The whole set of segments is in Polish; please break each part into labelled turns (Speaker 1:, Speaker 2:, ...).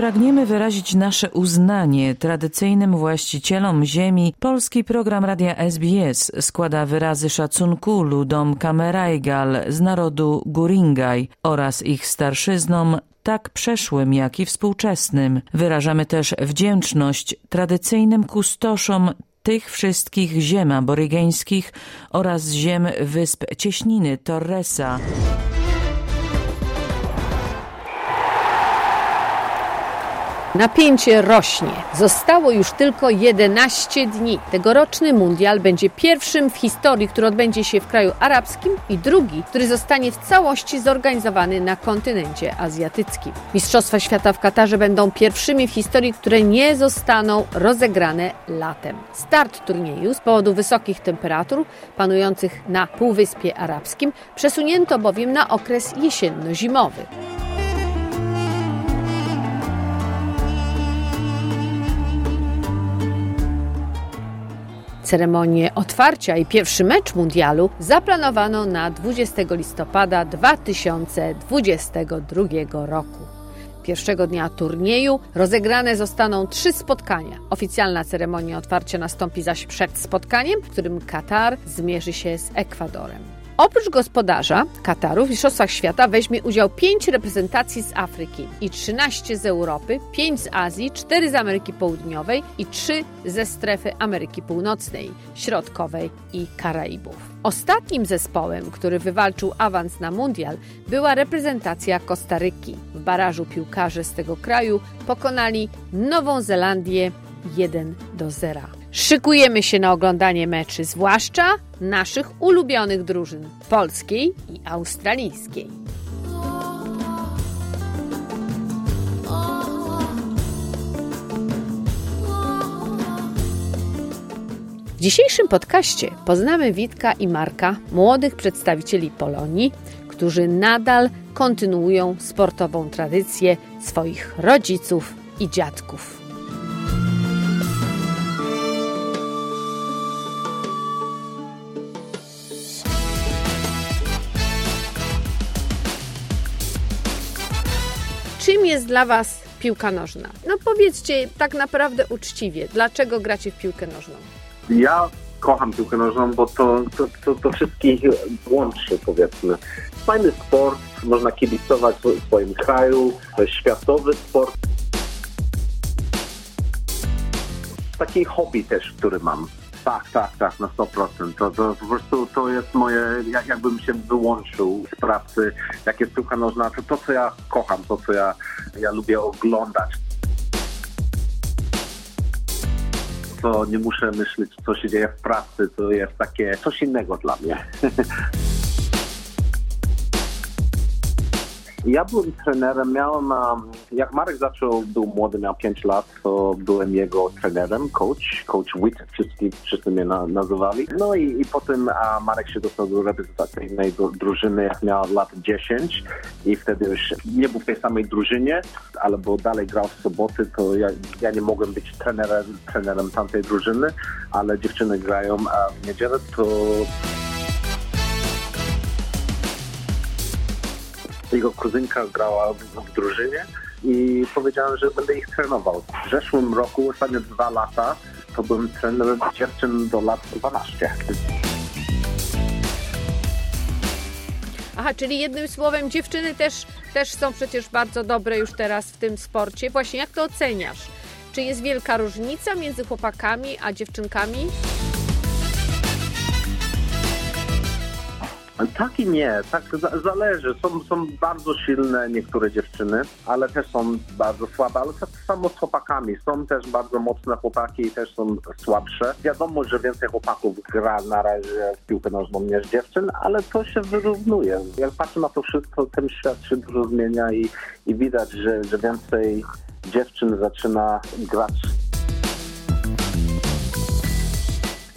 Speaker 1: Pragniemy wyrazić nasze uznanie tradycyjnym właścicielom ziemi. Polski program radia SBS składa wyrazy szacunku ludom Kamerajgal z narodu Guringaj oraz ich starszyznom tak przeszłym, jak i współczesnym. Wyrażamy też wdzięczność tradycyjnym kustoszom tych wszystkich ziem aborygeńskich oraz ziem wysp Cieśniny Torresa.
Speaker 2: Napięcie rośnie. Zostało już tylko 11 dni. Tegoroczny mundial będzie pierwszym w historii, który odbędzie się w kraju arabskim i drugi, który zostanie w całości zorganizowany na kontynencie azjatyckim. Mistrzostwa świata w Katarze będą pierwszymi w historii, które nie zostaną rozegrane latem. Start turnieju z powodu wysokich temperatur panujących na Półwyspie Arabskim przesunięto bowiem na okres jesienno-zimowy. Ceremonię otwarcia i pierwszy mecz mundialu zaplanowano na 20 listopada 2022 roku. Pierwszego dnia turnieju rozegrane zostaną trzy spotkania. Oficjalna ceremonia otwarcia nastąpi zaś przed spotkaniem, w którym Katar zmierzy się z Ekwadorem. Oprócz gospodarza Kataru w Mistrzostwach Świata weźmie udział 5 reprezentacji z Afryki i 13 z Europy, 5 z Azji, 4 z Ameryki Południowej i 3 ze strefy Ameryki Północnej, Środkowej i Karaibów. Ostatnim zespołem, który wywalczył awans na mundial, była reprezentacja Kostaryki. W barażu piłkarze z tego kraju pokonali Nową Zelandię 1 do 0. Szykujemy się na oglądanie meczy, zwłaszcza naszych ulubionych drużyn polskiej i australijskiej. W dzisiejszym podcaście poznamy Witka i Marka, młodych przedstawicieli Polonii, którzy nadal kontynuują sportową tradycję swoich rodziców i dziadków. Czym jest dla Was piłka nożna? No powiedzcie tak naprawdę uczciwie, dlaczego gracie w piłkę nożną?
Speaker 3: Ja kocham piłkę nożną, bo to, to, to, to wszystkich łączy, powiedzmy. Fajny sport, można kibicować w swoim kraju, światowy sport. Taki hobby też, który mam. Tak, tak, tak, na 100%. To, to po prostu to jest moje, jak, jakbym się wyłączył z pracy, jak jest nożna, to to, co ja kocham, to, co ja, ja lubię oglądać. To nie muszę myśleć, co się dzieje w pracy, to jest takie coś innego dla mnie. Ja byłem trenerem, miałem, jak Marek zaczął, był młody, miał 5 lat, to byłem jego trenerem, coach, coach Wit, wszyscy, wszyscy mnie na, nazywali. No i, i potem Marek się dostał do reprezentacyjnej drużyny, jak miał lat 10 i wtedy już nie był w tej samej drużynie, ale bo dalej grał w soboty, to ja, ja nie mogłem być trenerem, trenerem tamtej drużyny, ale dziewczyny grają a w niedzielę, to jego kuzynka grała w, w drużynie i powiedziałem, że będę ich trenował. W zeszłym roku, ostatnie dwa lata, to byłem trenerem dziewczyn do lat 12.
Speaker 2: Aha, czyli jednym słowem dziewczyny też, też są przecież bardzo dobre już teraz w tym sporcie. Właśnie jak to oceniasz? Czy jest wielka różnica między chłopakami a dziewczynkami?
Speaker 3: Tak i nie, tak zależy. Są, są bardzo silne niektóre dziewczyny, ale też są bardzo słabe, ale tak samo z chłopakami. Są też bardzo mocne chłopaki i też są słabsze. Wiadomo, że więcej chłopaków gra na razie w piłkę nożną niż dziewczyn, ale to się wyrównuje. Jak patrzę na to wszystko, ten świat się dużo zmienia i, i widać, że, że więcej dziewczyn zaczyna grać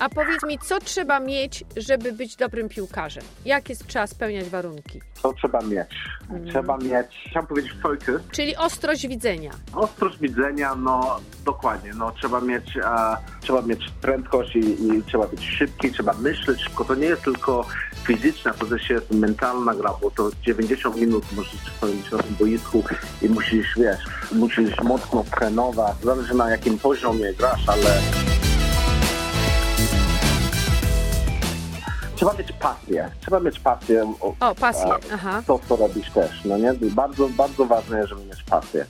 Speaker 2: A powiedz mi, co trzeba mieć, żeby być dobrym piłkarzem? Jakie trzeba spełniać warunki?
Speaker 3: Co trzeba mieć? Trzeba mieć, chciałem powiedzieć focus,
Speaker 2: Czyli ostrość widzenia.
Speaker 3: ostrość widzenia, no dokładnie, no trzeba mieć, e, trzeba mieć prędkość i, i trzeba być szybki, trzeba myśleć szybko. To nie jest tylko fizyczna, to też jest mentalna gra, bo to 90 minut możesz spędzić na tym boisku i musisz, wiesz, musisz mocno trenować. Zależy na jakim poziomie grasz, ale trzeba mieć pasję. Trzeba mieć pasję. O,
Speaker 2: O, pasję.
Speaker 3: a,
Speaker 2: Aha.
Speaker 3: To, co robisz też, no nie? Bardzo, bardzo ważne jest, żeby mieć pasję.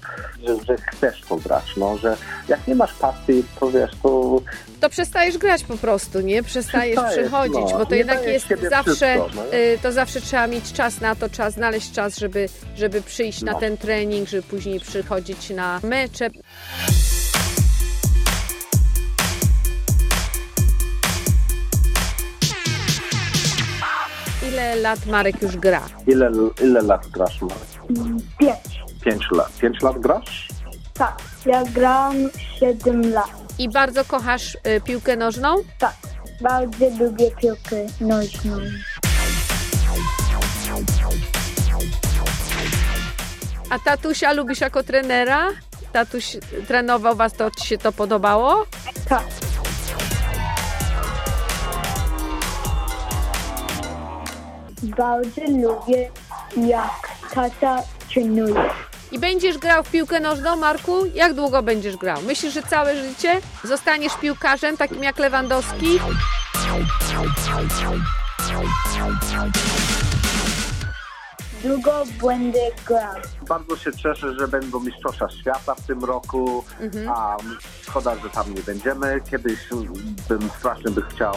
Speaker 3: Że, że chcesz to grać, no, że jak nie masz pasji, to wiesz, to
Speaker 2: To przestajesz grać po prostu, nie? Przestajesz
Speaker 3: Przestajesz,
Speaker 2: przychodzić,
Speaker 3: no.
Speaker 2: bo to jednak jest zawsze,
Speaker 3: wszystko, no
Speaker 2: y, to zawsze trzeba mieć czas na to, trzeba znaleźć czas, żeby, żeby przyjść na
Speaker 3: No.
Speaker 2: ten trening, żeby później przychodzić na mecze. Ile lat Marek już gra?
Speaker 3: ile, ile lat grasz, Marek?
Speaker 4: Pięć.
Speaker 3: Pięć lat. Pięć lat grasz?
Speaker 4: Tak, ja gram 7 lat.
Speaker 2: I bardzo kochasz y, piłkę nożną?
Speaker 4: Tak, bardzo lubię piłkę nożną.
Speaker 2: A tatusia lubisz jako trenera? Tatuś trenował was, to ci się to podobało?
Speaker 4: Tak, bardzo lubię jak tata trenuje.
Speaker 2: I będziesz grał w piłkę nożną, Marku? Jak długo będziesz grał? Myślisz, że całe życie zostaniesz piłkarzem takim jak Lewandowski?
Speaker 4: Długo będę grał.
Speaker 3: Bardzo się cieszę, że będą Mistrzostwa Świata w tym roku, a szkoda, że tam nie będziemy. Kiedyś bym strasznie by chciał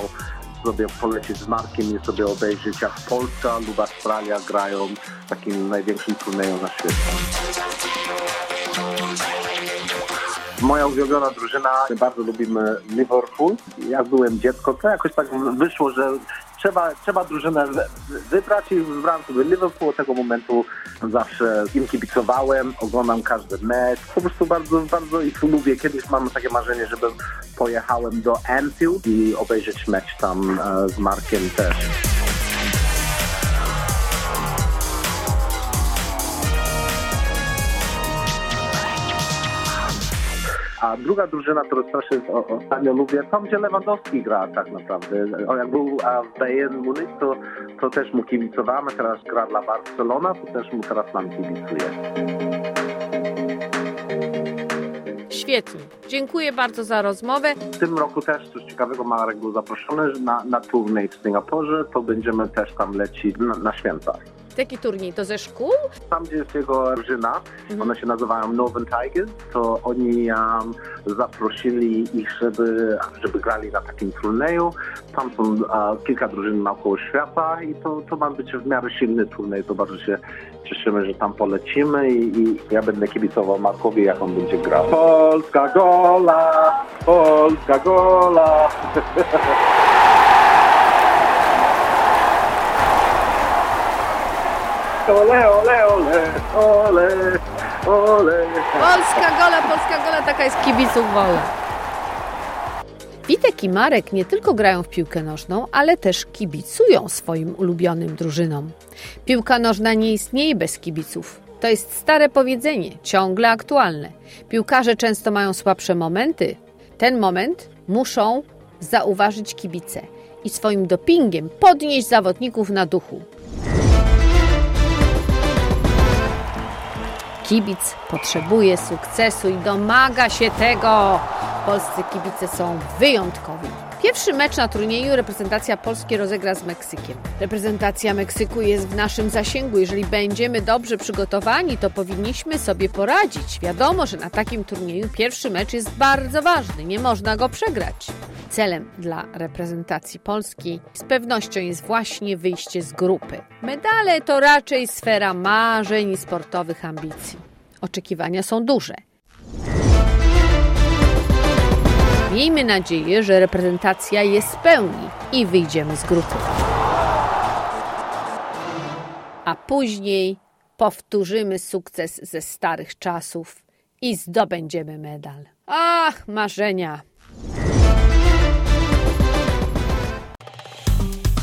Speaker 3: sobie polecieć z Markiem i sobie obejrzeć jak Polska lub Australia grają w takim największym turnieju na świecie. Moja ulubiona drużyna, my bardzo lubimy Liverpool. Jak byłem dziecko, to jakoś tak wyszło, że trzeba, trzeba drużynę wy- wybrać i wybrałem sobie Liverpool. Od tego momentu zawsze im kibicowałem, oglądam każdy mecz. Po prostu bardzo, bardzo ich lubię. Kiedyś mam takie marzenie, żebym pojechałem do Anfield i obejrzeć mecz tam e, z Markiem też. A druga drużyna, którą strasznie ostatnio lubię, tam gdzie Lewandowski gra tak naprawdę. O, jak był w Bayern Munich, to, to też mu kibicowałem, teraz gra dla Barcelona, to też mu teraz nam kibicuje.
Speaker 2: Świetnie. Dziękuję bardzo za rozmowę.
Speaker 3: W tym roku też coś ciekawego, Marek był zaproszony na, na turniej w Singapurze, to będziemy też tam lecieć na, na.
Speaker 2: Taki turniej to ze szkół?
Speaker 3: Tam, gdzie jest jego drużyna,
Speaker 2: Mhm.
Speaker 3: one się nazywają Northern Tigers, to oni um, zaprosili ich, żeby, żeby grali na takim turnieju. Tam są uh, kilka drużyn naokoło świata i to, to ma być w miarę silny turniej. To bardzo się cieszymy, że tam polecimy i, i ja będę kibicował Markowi, jak on będzie grał. Polska gola! Polska gola! Ole, ole, ole, ole, ole.
Speaker 2: Polska gola, polska gola, taka jest kibiców wola. Witek i Marek nie tylko grają w piłkę nożną, ale też kibicują swoim ulubionym drużynom. Piłka nożna nie istnieje bez kibiców. To jest stare powiedzenie, ciągle aktualne. Piłkarze często mają słabsze momenty. Ten moment muszą zauważyć kibice i swoim dopingiem podnieść zawodników na duchu. Kibic potrzebuje sukcesu i domaga się tego. Polscy kibice są wyjątkowi. Pierwszy mecz na turnieju reprezentacja Polski rozegra z Meksykiem. Reprezentacja Meksyku jest w naszym zasięgu. Jeżeli będziemy dobrze przygotowani, to powinniśmy sobie poradzić. Wiadomo, że na takim turnieju pierwszy mecz jest bardzo ważny. Nie można go przegrać. Celem dla reprezentacji Polski z pewnością jest właśnie wyjście z grupy. Medale to raczej sfera marzeń i sportowych ambicji. Oczekiwania są duże. Miejmy nadzieję, że reprezentacja je spełni i wyjdziemy z grupy. A później powtórzymy sukces ze starych czasów i zdobędziemy medal. Ach, marzenia!